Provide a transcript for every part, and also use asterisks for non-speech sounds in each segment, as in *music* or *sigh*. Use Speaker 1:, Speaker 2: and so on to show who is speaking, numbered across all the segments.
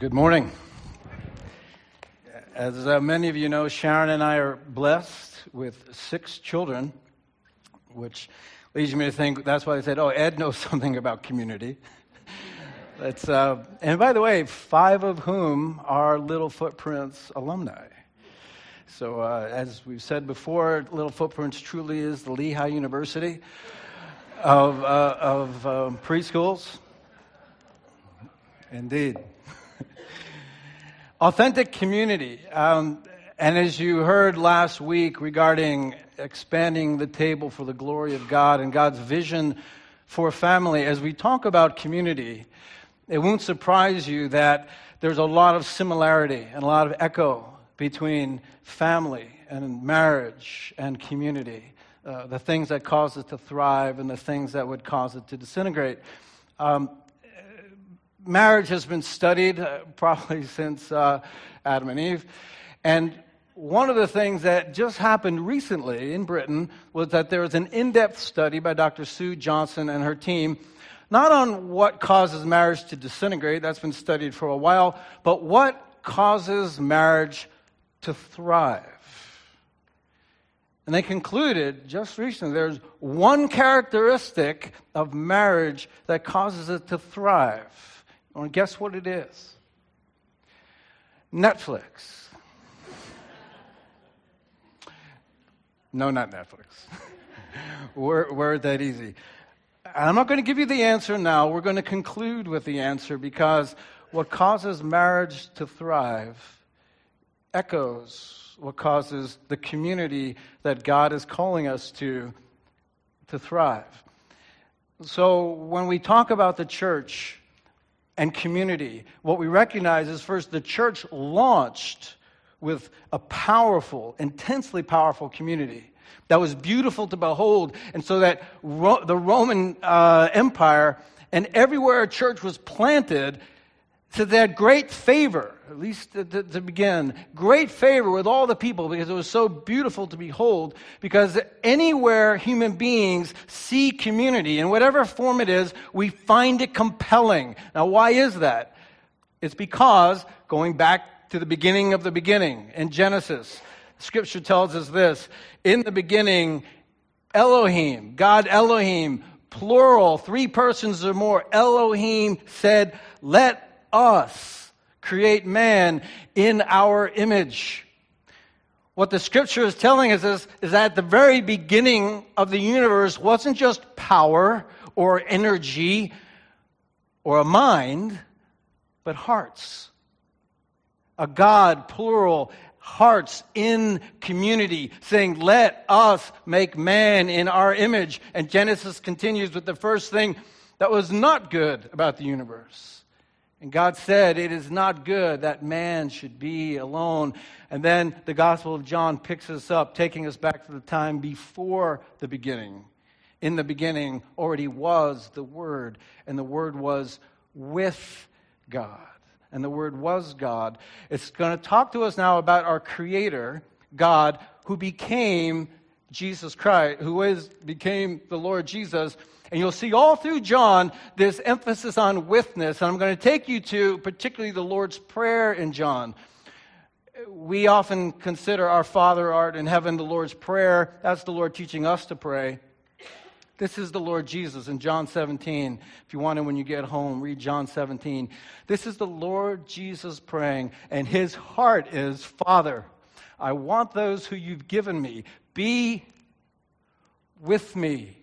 Speaker 1: Good morning. As uh, many of you know, Sharon and I are blessed with six children, which leads me to think that's why they said, oh, Ed knows *laughs* something about community. Uh, and by the way, five of whom are Little Footprints alumni. So, uh, as we've said before, Little Footprints truly is the Lehigh University of, uh, of um, preschools. Indeed. *laughs* Authentic community. Um, and as you heard last week regarding expanding the table for the glory of God and God's vision for family, as we talk about community, it won't surprise you that there's a lot of similarity and a lot of echo between family and marriage and community. Uh, the things that cause it to thrive and the things that would cause it to disintegrate. Um, marriage has been studied uh, probably *laughs* since uh, Adam and Eve. And one of the things that just happened recently in Britain was that there was an in depth study by Dr. Sue Johnson and her team, not on what causes marriage to disintegrate, that's been studied for a while, but what causes marriage to thrive. And they concluded just recently there's one characteristic of marriage that causes it to thrive. And guess what it is? Netflix. no, not Netflix. *laughs* we're, we're that easy. I'm not going to give you the answer now. We're going to conclude with the answer because what causes marriage to thrive echoes what causes the community that God is calling us to to thrive. So when we talk about the church, and community. What we recognize is first, the church launched with a powerful, intensely powerful community that was beautiful to behold. And so that Ro- the Roman uh, Empire and everywhere a church was planted, they had great favor, at least to, to, to, begin, great favor with all the people because it was so beautiful to behold. Because anywhere human beings see community, in whatever form it is, we find it compelling. Now, why is that? It's because, going back to the beginning of the beginning in Genesis, Scripture tells us this In the beginning, Elohim, God Elohim, plural, three persons or more, Elohim said, Let us create man in our image. What the scripture is telling us is, is that the very beginning of the universe wasn't just power or energy or a mind, but hearts. A God, plural, hearts in community, saying, Let us make man in our image. And Genesis continues with the first thing that was not good about the universe. And God said, It is not good that man should be alone. And then the Gospel of John picks us up, taking us back to the time before the beginning. In the beginning already was the Word, and the Word was with God. And the Word was God. It's going to talk to us now about our Creator, God, who became Jesus Christ, who is, became the Lord Jesus and you'll see all through John this emphasis on witness. And I'm going to take you to particularly the Lord's Prayer in John. We often consider our Father art in heaven the Lord's Prayer. That's the Lord teaching us to pray. This is the Lord Jesus in John 17. If you want to, when you get home, read John 17. This is the Lord Jesus praying, and his heart is Father, I want those who you've given me. Be with me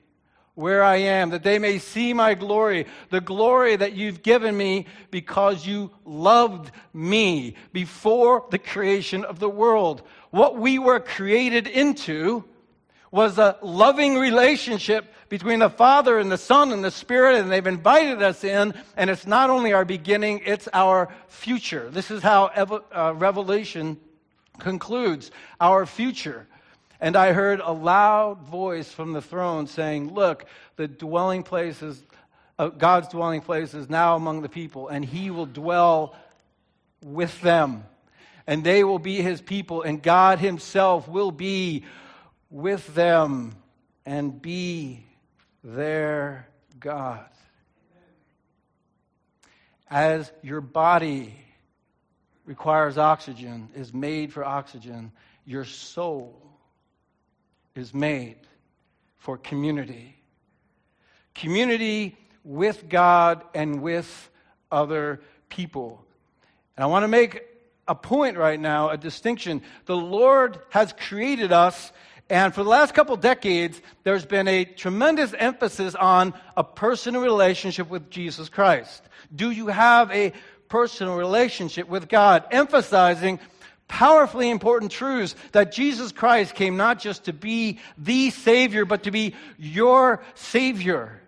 Speaker 1: where I am, that they may see my glory, the glory that you've given me because you loved me before the creation of the world. What we were created into was a loving relationship between the Father and the Son and the Spirit, and they've invited us in, and it's not only our beginning, it's our future. This is how uh, Revelation concludes our future. And I heard a loud voice from the throne saying, Look, the dwelling place is, uh, God's dwelling place is now among the people, and he will dwell with them. And they will be his people, and God himself will be with them and be their God. As your body requires oxygen, is made for oxygen. Your soul is made for community. Community with God and with other people. And I want to make a point right now, a distinction. The Lord has created us, and for the last couple decades, there's been a tremendous emphasis on a personal relationship with Jesus Christ. Do you have a personal relationship with God? Emphasizing powerfully important truths that Jesus Christ came not just to be the Savior, but to be your Savior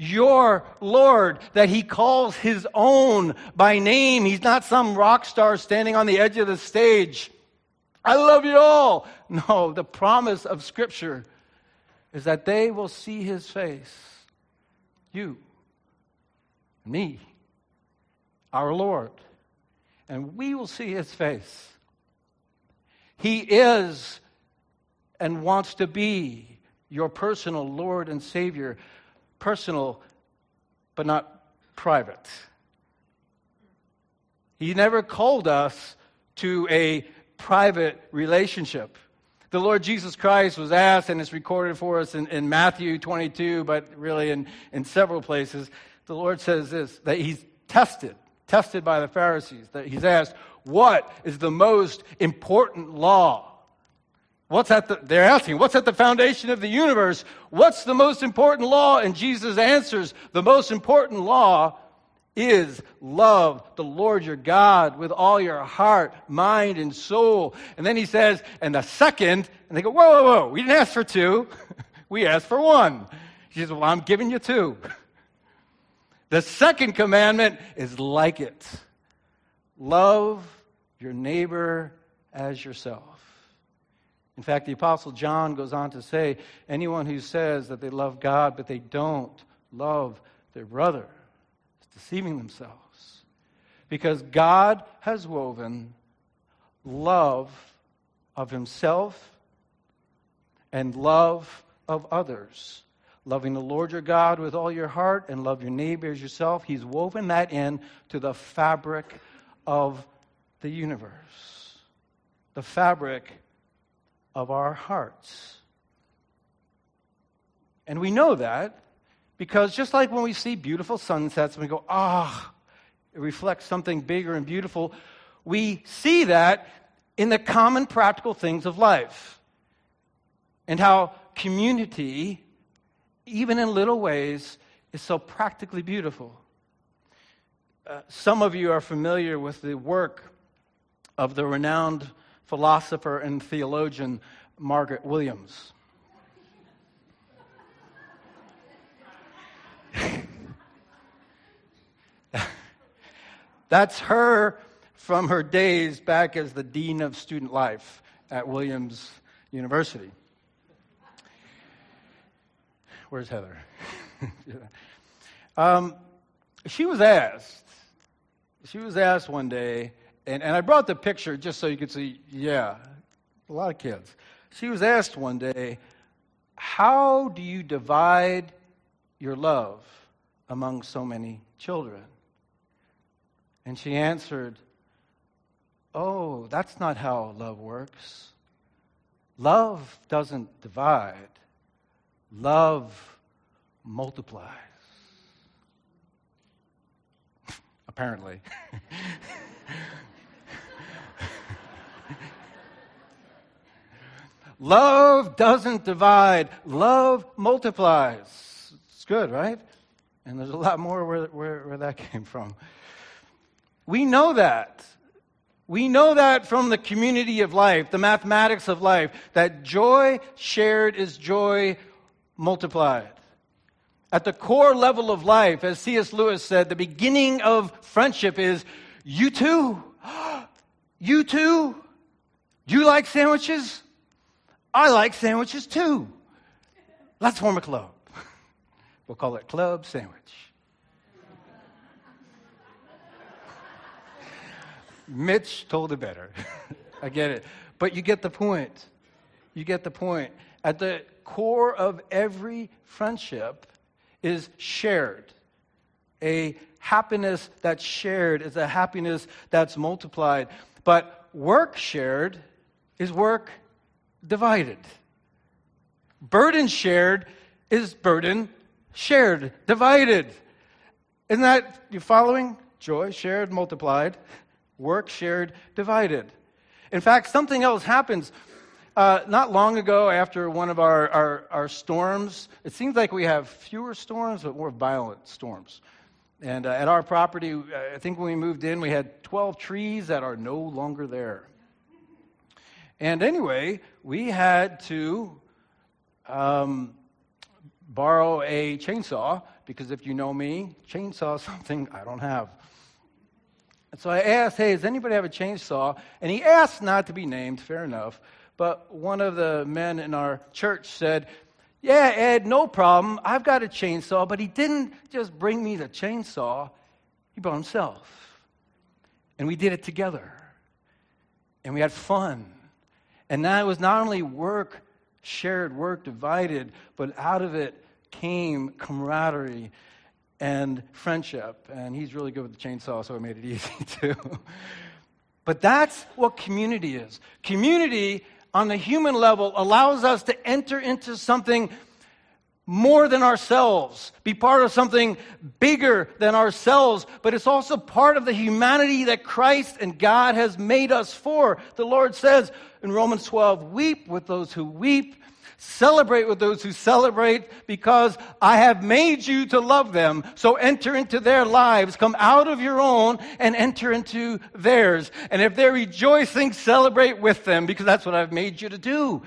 Speaker 1: your Lord that he calls his own by name. He's not some rock star standing on the edge of the stage. I love you all. *laughs* No, the promise of Scripture is that they will see his face. You, me, our Lord. And we will see his face. He is and wants to be your personal Lord and Savior personal, but not private. He never called us to a private relationship. The Lord Jesus Christ was asked, and it's recorded for us in, in Matthew 22, but really in, in several places. The Lord says this that He's tested, tested by the Pharisees, that He's asked, What is the most important law? What's at the, they're asking, what's at the foundation of the universe? What's the most important law? And Jesus answers, the most important law is love the Lord your God with all your heart, mind, and soul. And then he says, and the second, and they go, whoa, whoa, whoa, we didn't ask for two. *laughs* we asked for one. He says, well, I'm giving you two. *laughs* the second commandment is like it. Love your neighbor as yourself. In fact, the Apostle John goes on to say anyone who says that they love God but they don't love their brother is deceiving themselves. Because God has woven love of himself and love of others. Loving the Lord your God with all your heart and love your neighbor as yourself. He's woven that in to the fabric of the universe. The fabric of our hearts. And we know that because just like when we see beautiful sunsets and we go, ah, oh, it reflects something bigger and beautiful, we see that in the common practical things of life. And how community, even in little ways, is so practically beautiful. Uh, some of you are familiar with the work of the renowned philosopher and theologian Margaret Williams. *laughs* That's her from her days back as the Dean of Student Life at Williams University. Where's Heather? *laughs* um, she was asked, she was asked one day, and, and I brought the picture just so you could see, yeah, a lot of kids. She was asked one day, How do you divide your love among so many children? And she answered, Oh, that's not how love works. Love doesn't divide, love multiplies. Apparently. Love doesn't divide, love multiplies. It's good, right? And there's a lot more where, where, where that *laughs* came from. We know that. We know that from the community of life, the mathematics of life, that joy shared is joy multiplied. At the core level of life, as C.S. Lewis said, the beginning of friendship is you too. *gasps* You too. Do you like sandwiches? I like sandwiches too. Let's form a club. *laughs* We'll call it Club Sandwich. *laughs* Mitch told it better. *laughs* I get it. But you get the point. You get the point. At the core of every friendship is shared. A happiness that's shared is a happiness that's multiplied. But work shared is work divided. Burden shared is burden shared, divided. Isn't that you following? Joy shared, multiplied. Work shared, divided. In fact, something else happens. Uh, not long ago, after one of our, our, our, storms, it seems like we have fewer storms, but more violent storms. And uh, at our property, I think when we moved in, we had 12 trees that are no longer there. And anyway, we had to um, borrow a chainsaw because if you know me, chainsaw is *laughs* something I don't have. And so I asked, hey, does anybody have a chainsaw? And he asked not to be named, fair enough. But one of the men in our church said, yeah, Ed, no problem. I've got a chainsaw. But he didn't just bring me the chainsaw, he brought himself. And we did it together. And we had fun. And that was not only work shared, work divided, but out of it came camaraderie and friendship. And he's really good with the chainsaw, so it made it *laughs* easy too. but that's what community is. Community on the human level allows us to enter into something more than ourselves, be part of something bigger than ourselves, but it's also part of the humanity that Christ and God has made us for. The Lord says in Romans 12, weep with those who weep Celebrate with those who celebrate because I have made you to love them. So enter into their lives. Come out of your own and enter into theirs. And if they're rejoicing, celebrate with them because that's what I've made you to do.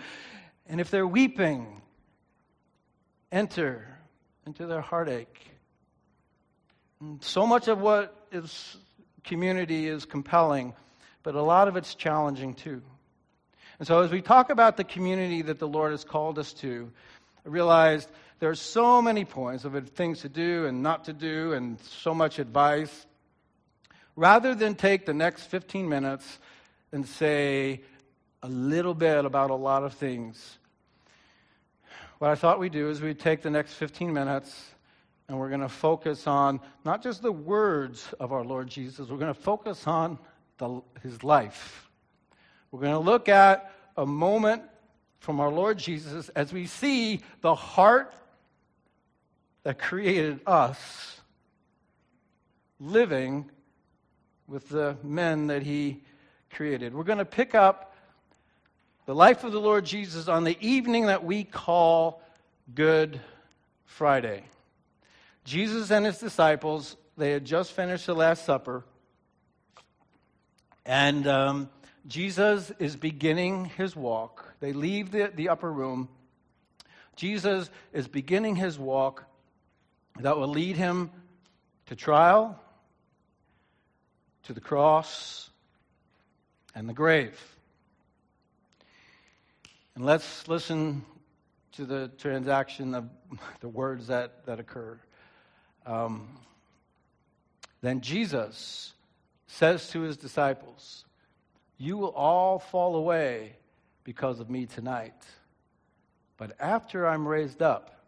Speaker 1: And if they're weeping, enter into their heartache. And so much of what is community is compelling, but a lot of it's challenging too. And so, as we talk about the community that the Lord has called us to, I realized there are so many points of things to do and not to do, and so much advice. Rather than take the next 15 minutes and say a little bit about a lot of things, what I thought we'd do is we'd take the next 15 minutes and we're going to focus on not just the words of our Lord Jesus, we're going to focus on the, his life. We're going to look at a moment from our Lord Jesus as we see the heart that created us living with the men that he created. We're going to pick up the life of the Lord Jesus on the evening that we call Good Friday. Jesus and his disciples, they had just finished the Last Supper. And um, Jesus is beginning his walk. They leave the, the upper room. Jesus is beginning his walk that will lead him to trial, to the cross, and the grave. And let's listen to the transaction of *laughs* the words that, that occur. Um, then Jesus says to his disciples, you will all fall away because of me tonight. But after I'm raised up,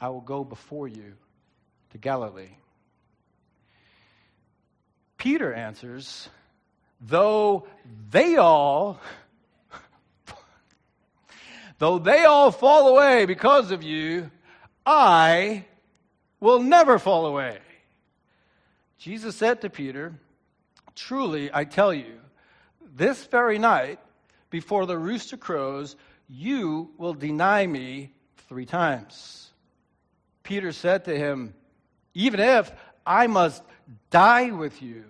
Speaker 1: I will go before you to Galilee. Peter answers, though they all *laughs* though they all fall away because of you, I will never fall away. Jesus said to Peter, Truly, I tell you, this very night, before the rooster crows, you will deny me three times. Peter said to him, Even if I must die with you,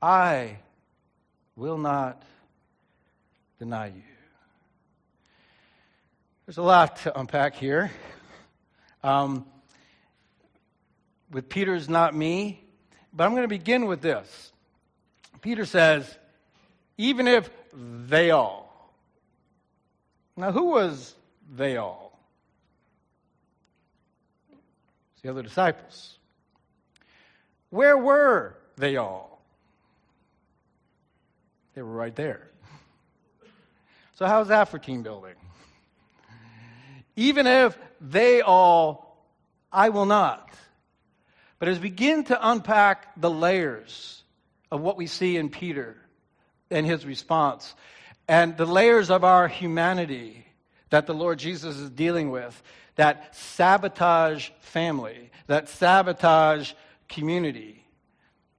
Speaker 1: I will not deny you. There's a lot to unpack here. Um, with Peter's not me, but I'm going to begin with this. Peter says, even if they all. Now, who was they all? It's the other disciples. Where were they all? They were right there. So, how's that for team building? Even if they all, I will not. But as we begin to unpack the layers of what we see in Peter and his response, and the layers of our humanity that the Lord Jesus is dealing with, that sabotage family, that sabotage community.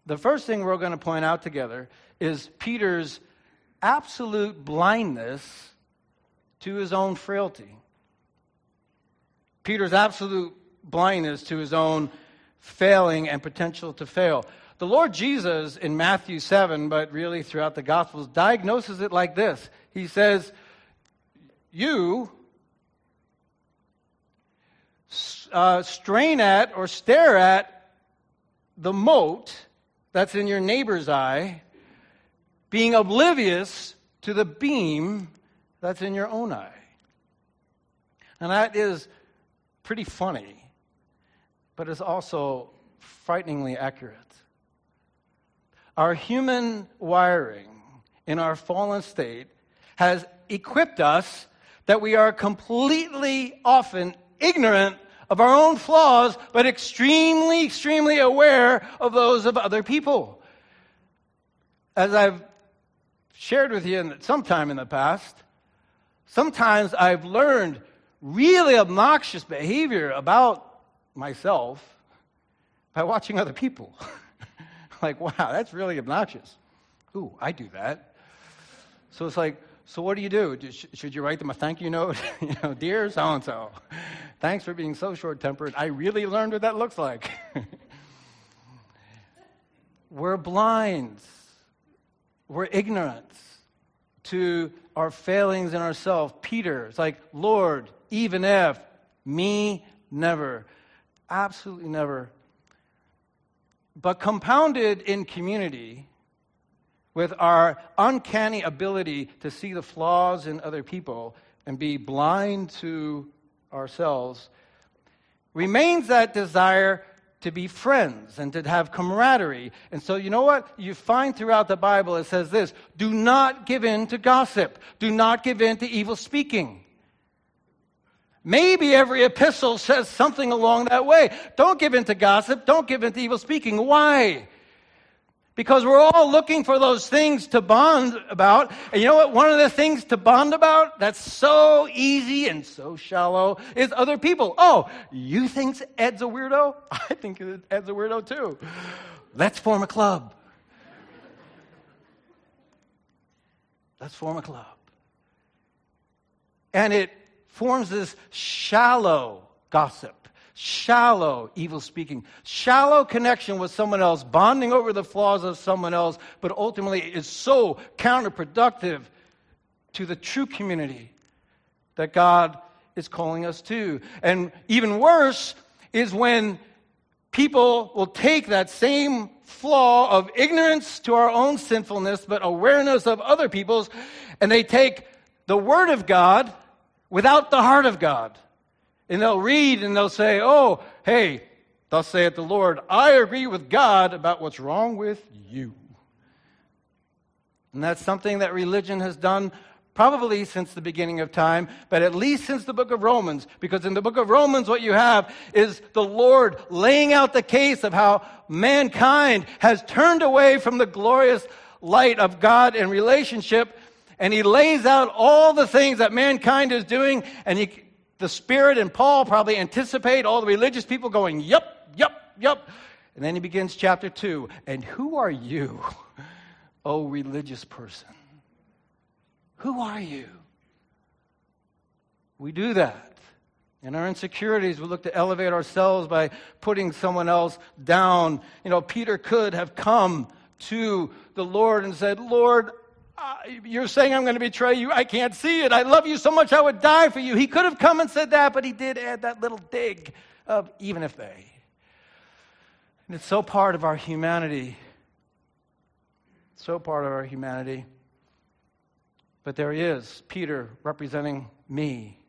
Speaker 1: The first thing we're going to point out together is Peter's absolute blindness to his own frailty. Peter's absolute blindness to his own failing and potential to fail. The Lord Jesus in Matthew 7, but really throughout the Gospels, diagnoses it like this He says, You uh, strain at or stare at the mote that's in your neighbor's eye, being oblivious to the beam that's in your own eye. And that is pretty funny, but it's also frighteningly accurate. Our human wiring in our fallen state has equipped us that we are completely often ignorant of our own flaws, but extremely, extremely aware of those of other people. As I've shared with you in sometime in the past, sometimes I've learned really obnoxious behavior about myself by watching other people. *laughs* *laughs* like, wow, that's really obnoxious. Ooh, I do that. So it's like, so what do you do? Should you write them a thank you note? *laughs* you know, dear so and so, thanks for being so short tempered. I really learned what that looks like. *laughs* We're blind. We're ignorant to our failings in ourselves. Peter, it's like, Lord, even if, me, never. Absolutely never. But compounded in community, with our uncanny ability to see the flaws in other people and be blind to ourselves, remains that desire to be friends and to have camaraderie. And so, you know what? You find throughout the Bible it says this do not give in to gossip, do not give in to evil speaking. Maybe every epistle says something along that way. Don't give in to gossip, don't give in to evil speaking. Why? Because we're all looking for those things to bond about. And you know what? One of the things to bond about that's so easy and so shallow is other people. Oh, you think Ed's a weirdo? *laughs* I think Ed's a weirdo too. Let's form a club. Let's form a club. And it forms this shallow gossip shallow evil speaking, shallow connection with someone else, bonding over the flaws of someone else, but ultimately is so counterproductive to the true community that God is calling us to. And even worse is when people will take that same flaw of ignorance to our own sinfulness, but awareness of other people's, and they take the Word of God without the heart of God. And they'll read and they'll say, Oh, hey, thus saith the Lord, I agree with God about what's wrong with you. And that's something that religion has done probably since the beginning of time, but at least since the book of Romans, because in the book of Romans, what you have is the Lord laying out the case of how mankind has turned away from the glorious light of God and relationship, and he lays out all the things that mankind is doing, and he the Spirit and Paul probably anticipate all the religious people going, Yep, yep, yep. And then he begins chapter 2. And who are you, *laughs* oh religious person? Who are you? We do that. In our insecurities, we look to elevate ourselves by putting someone else down. You know, Peter could have come to the Lord and said, Lord, uh, you're saying I'm going to betray you. I can't see it. I love you so much I would die for you. He could have come and said that, but he did add that little dig of even if they. And it's so part of our humanity. So part of our humanity. But there he is, Peter representing me,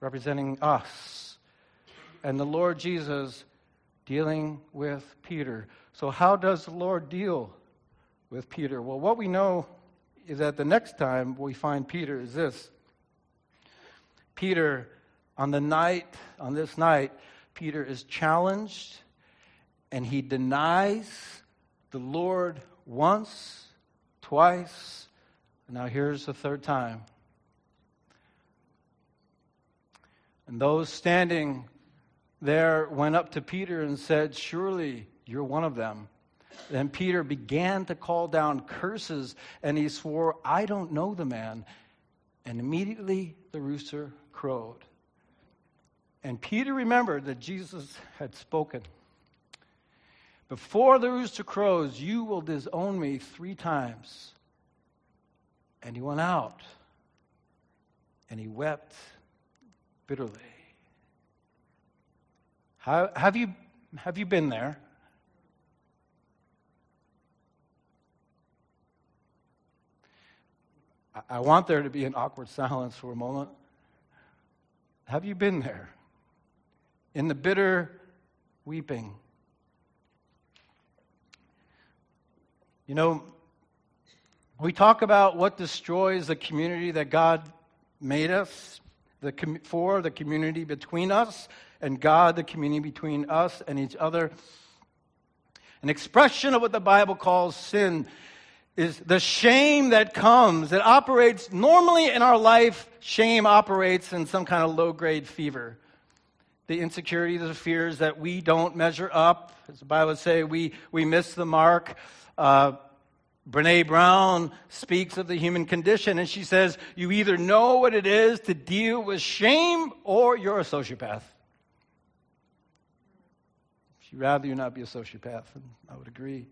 Speaker 1: representing us, and the Lord Jesus dealing with Peter. So, how does the Lord deal with Peter? Well, what we know is that the next time we find Peter is this. Peter, on the night, on this night, Peter is challenged and he denies the Lord once, twice, now here's the third time. And those standing there went up to Peter and said, Surely you're one of them. Then Peter began to call down curses, and he swore, I don't know the man. And immediately the rooster crowed. And Peter remembered that Jesus had spoken. Before the rooster crows, you will disown me three times. And he went out and he wept bitterly. How, have, you, have you been there? I want there to be an awkward silence for a moment. Have you been there? In the bitter weeping. You know, we talk about what destroys the community that God made us the com- for, the community between us, and God, the community between us and each other. An expression of what the Bible calls sin is the shame that comes, that operates normally in our life, shame operates in some kind of low grade fever. The insecurity, the fears that we don't measure up. As the Bible would say, we, we miss the mark. Uh, Brene Brown speaks of the human condition, and she says, You either know what it is to deal with shame or you're a sociopath. She'd rather you not be a sociopath, and I would agree.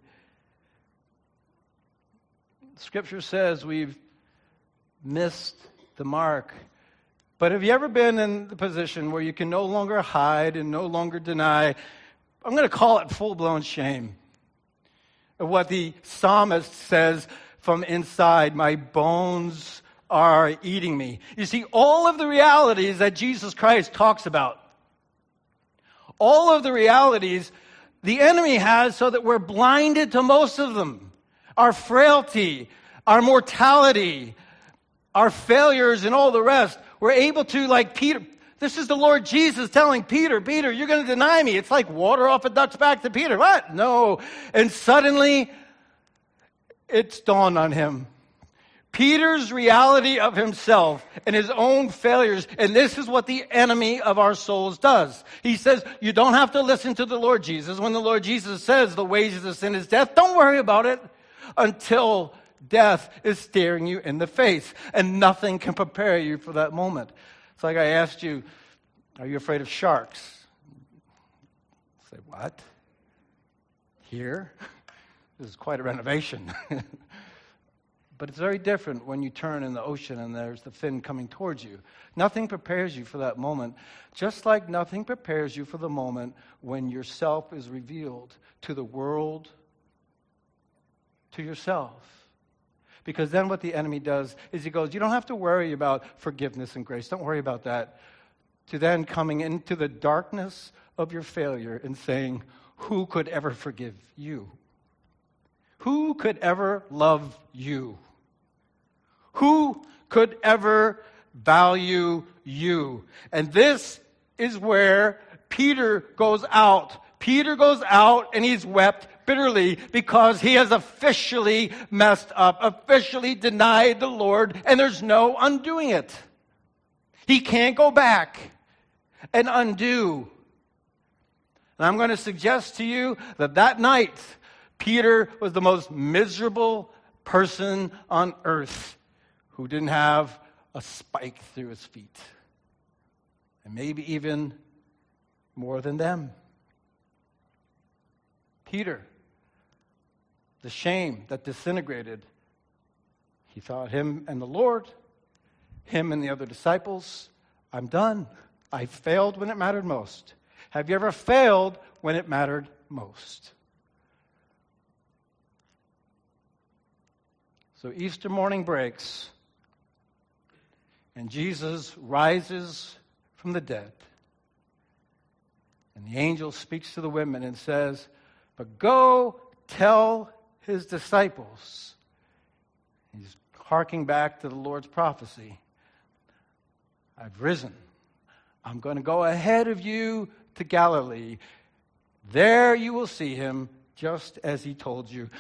Speaker 1: Scripture says we've missed the mark. But have you ever been in the position where you can no longer hide and no longer deny? I'm going to call it full blown shame. What the psalmist says from inside, my bones are eating me. You see, all of the realities that Jesus Christ talks about, all of the realities the enemy has so that we're blinded to most of them our frailty, our mortality, our failures, and all the rest. We're able to, like Peter, this is the Lord Jesus telling Peter, Peter, you're going to deny me. It's like water off a duck's back to Peter. What? No. And suddenly, it's dawned on him. Peter's reality of himself and his own failures, and this is what the enemy of our souls does. He says, You don't have to listen to the Lord Jesus. When the Lord Jesus says the wages of sin is death, don't worry about it until death is staring you in the face, and nothing can prepare you for that moment. It's like I asked you, Are you afraid of sharks? say, What? Here? *laughs* This is quite a renovation. *laughs* but it's very different when you turn in the ocean and there's the fin coming towards you. Nothing prepares you for that moment, just like nothing prepares you for the moment when yourself is revealed to the world to yourself. Because then what the enemy does is he goes, You don't have to worry about forgiveness and grace. Don't worry about that. To then coming into the darkness of your failure and saying, Who could ever forgive you? Who could ever love you? Who could ever value you? And this is where Peter goes out. Peter goes out and he's wept bitterly because he has officially messed up, officially denied the Lord, and there's no undoing it. He can't go back and undo. And I'm going to suggest to you that that night, Peter was the most miserable person on earth who didn't have a spike through his feet. And maybe even more than them. Peter the shame that disintegrated. He thought, him and the Lord, him and the other disciples, I'm done. I failed when it mattered most. Have you ever failed when it mattered most? So Easter morning breaks, and Jesus rises from the dead. And the angel speaks to the women and says, But go tell his disciples. He's harking back to the Lord's prophecy. I've risen. I'm going to go ahead of you to Galilee. There you will see him just as he told you.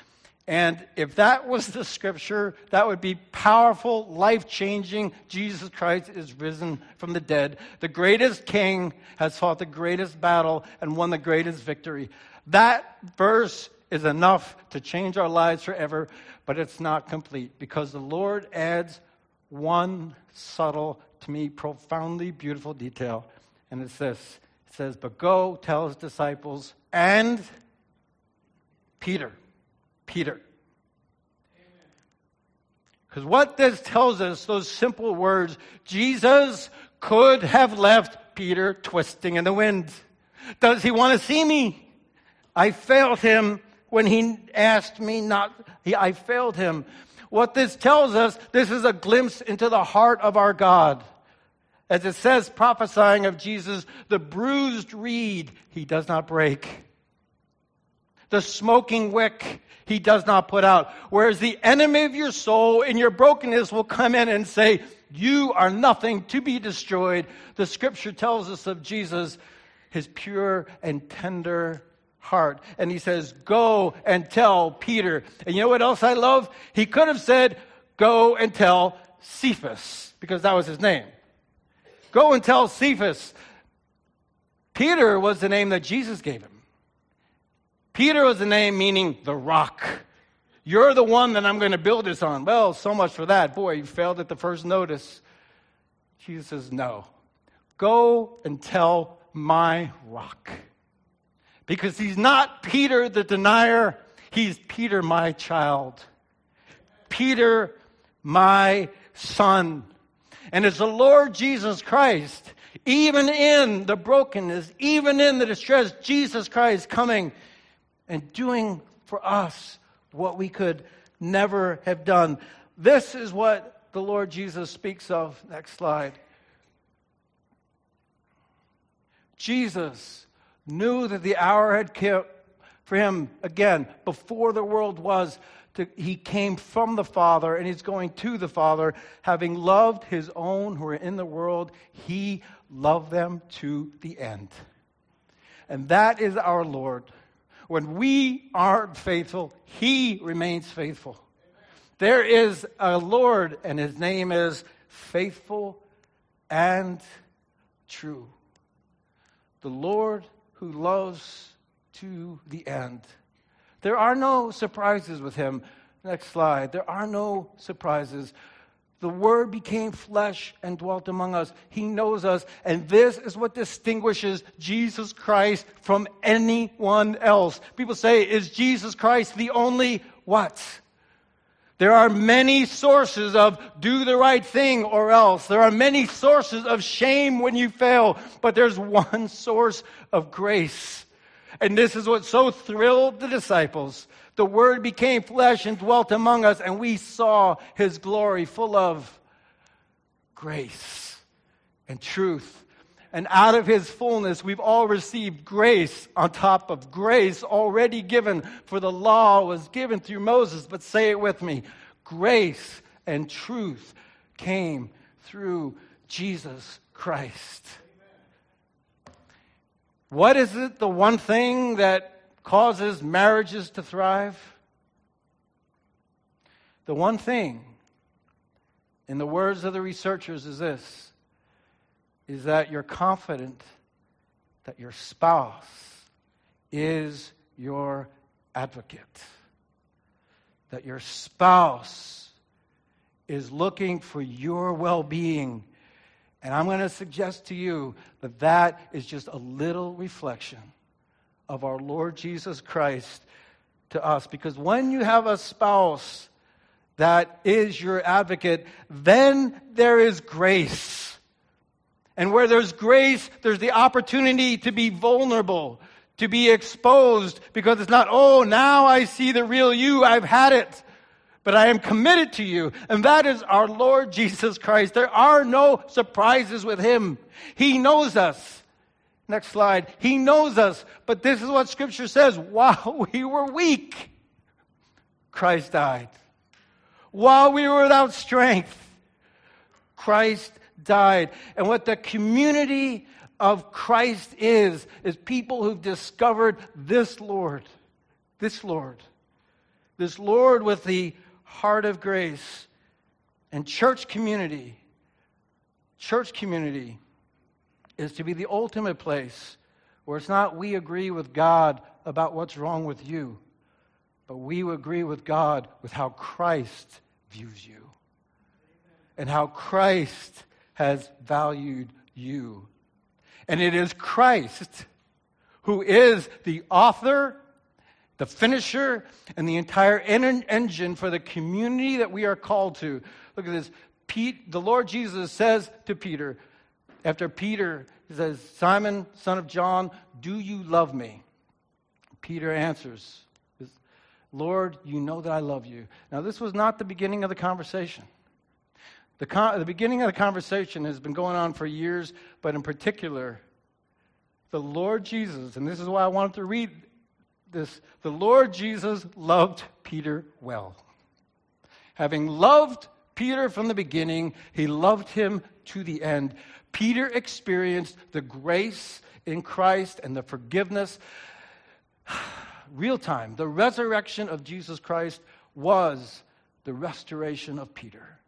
Speaker 1: And if that was the scripture, that would be powerful, life changing. Jesus Christ is risen from the dead. The greatest king has fought the greatest battle and won the greatest victory. That verse is enough to change our lives forever, but it's not complete because the Lord adds one subtle, to me, profoundly beautiful detail. And it's this it says, But go tell his disciples and Peter. Peter. Because what this tells us, those simple words, Jesus could have left Peter twisting in the wind. Does he want to see me? I failed him when he asked me not. He, I failed him. What this tells us, this is a glimpse into the heart of our God. As it says, prophesying of Jesus, the bruised reed he does not break. The smoking wick he does not put out. Whereas the enemy of your soul in your brokenness will come in and say, You are nothing to be destroyed. The scripture tells us of Jesus, his pure and tender heart. And he says, Go and tell Peter. And you know what else I love? He could have said, Go and tell Cephas, because that was his name. Go and tell Cephas. Peter was the name that Jesus gave him. Peter was the name meaning the rock. You're the one that I'm going to build this on. Well, so much for that. Boy, you failed at the first notice. Jesus says, No. Go and tell my rock. Because he's not Peter the denier, he's Peter, my child. Peter, my son. And as the Lord Jesus Christ, even in the brokenness, even in the distress, Jesus Christ coming and doing for us what we could never have done. This is what the Lord Jesus speaks of. Next slide. Jesus knew that the hour had come for him again before the world was. To, he came from the Father and he's going to the Father. Having loved his own who are in the world, he loved them to the end. And that is our Lord. When we aren't faithful, He remains faithful. There is a Lord, and His name is faithful and true. The Lord who loves to the end. There are no surprises with Him. Next slide. There are no surprises. The Word became flesh and dwelt among us. He knows us. And this is what distinguishes Jesus Christ from anyone else. People say, is Jesus Christ the only what? There are many sources of do the right thing or else. There are many sources of shame when you fail, but there's one *laughs* source of grace. And this is what so thrilled the disciples the Word became flesh and dwelt among us, and we saw His glory full of grace and truth. And out of His fullness, we've all received grace on top of grace already given, for the law was given through Moses. But say it with me grace and truth came through Jesus Christ. What is it, the one thing that causes marriages to thrive? The one thing, in the words of the researchers, is this is that you're confident that your spouse is your advocate, that your spouse is looking for your well being. And I'm going to suggest to you that that is just a little reflection of our Lord Jesus Christ to us. Because when you have a spouse that is your advocate, then there is grace. And where there's grace, there's the opportunity to be vulnerable, to be exposed, because it's not, oh, now I see the real you, I've had it. But I am committed to you. And that is our Lord Jesus Christ. There are no surprises with Him. He knows us. Next slide. He knows us, but this is what Scripture says. *laughs* While we were weak, Christ died. While we were without strength, Christ died. And what the community of Christ is, is people who've discovered this Lord, this Lord, this Lord with the heart of grace and church community. Church community is to be the ultimate place where it's not we agree with God about what's wrong with you, but we agree with God with how Christ views you and how Christ has valued you. And it is Christ who is the author, the finisher, and the entire en- engine for the community that we are called to. Look at this. Pete, the Lord Jesus says to Peter, after Peter says, Simon, son of John, do you love me? Peter answers, Lord, you know that I love you. Now, this was not the beginning of the conversation. The, con- the beginning of the conversation has been going on for years, but in particular, the Lord Jesus, and this is why I wanted to read this the Lord Jesus loved Peter well. Having loved Peter from the beginning, he loved him to the end. Peter experienced the grace in Christ and the forgiveness *sighs* real time. The resurrection of Jesus Christ was the restoration of Peter.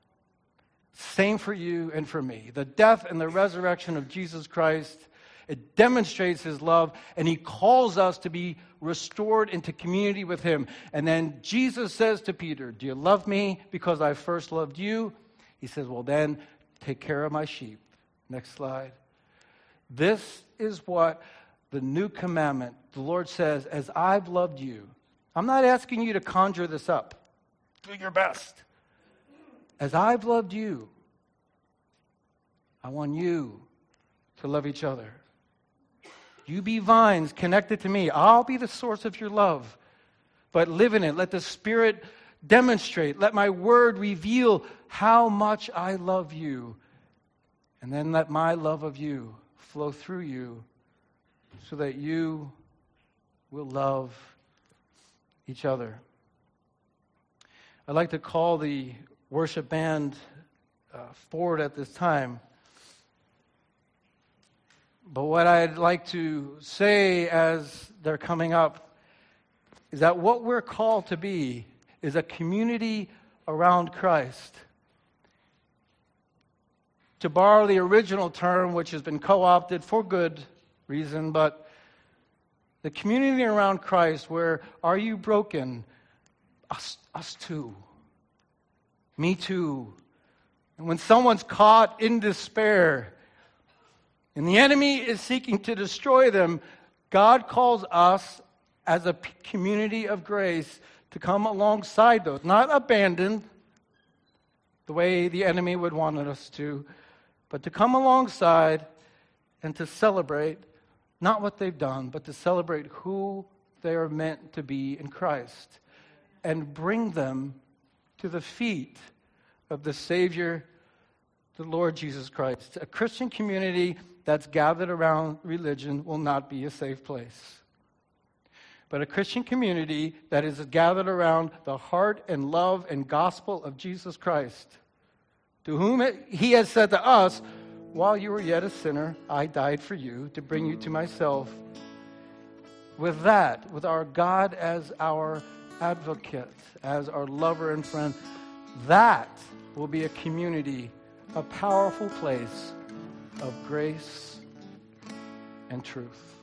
Speaker 1: Same for you and for me. The death and the resurrection of Jesus Christ, it demonstrates his love, and he calls us to be restored into community with him. And then Jesus says to Peter, Do you love me because I first loved you? He says, Well, then take care of my sheep. Next slide. This is what the new commandment, the Lord says, As I've loved you. I'm not asking you to conjure this up. Do your best. As I've loved you, I want you to love each other. You be vines connected to me. I'll be the source of your love. But live in it. Let the Spirit demonstrate. Let my word reveal how much I love you. And then let my love of you flow through you so that you will love each other. I'd like to call the worship band uh, forward at this time. But what I'd like to say as they're coming up is that what we're called to be is a community around Christ. To borrow the original term, which has been co opted for good reason, but the community around Christ where are you broken? Us, us too. Me too. And when someone's caught in despair and the enemy is seeking to destroy them, God calls us as a community of grace to come alongside those, not abandon the way the enemy would want us to, but to come alongside and to celebrate not what they've done, but to celebrate who they are meant to be in Christ and bring them to the feet of the Savior, the Lord Jesus Christ. A Christian community that's gathered around religion will not be a safe place. But a Christian community that is gathered around the heart and love and gospel of Jesus Christ, to whom he has said to us, while you were yet a sinner, I died for you to bring you to myself. With that, with our God as our advocate, as our lover and friend, that will be a community, a powerful place of grace and truth.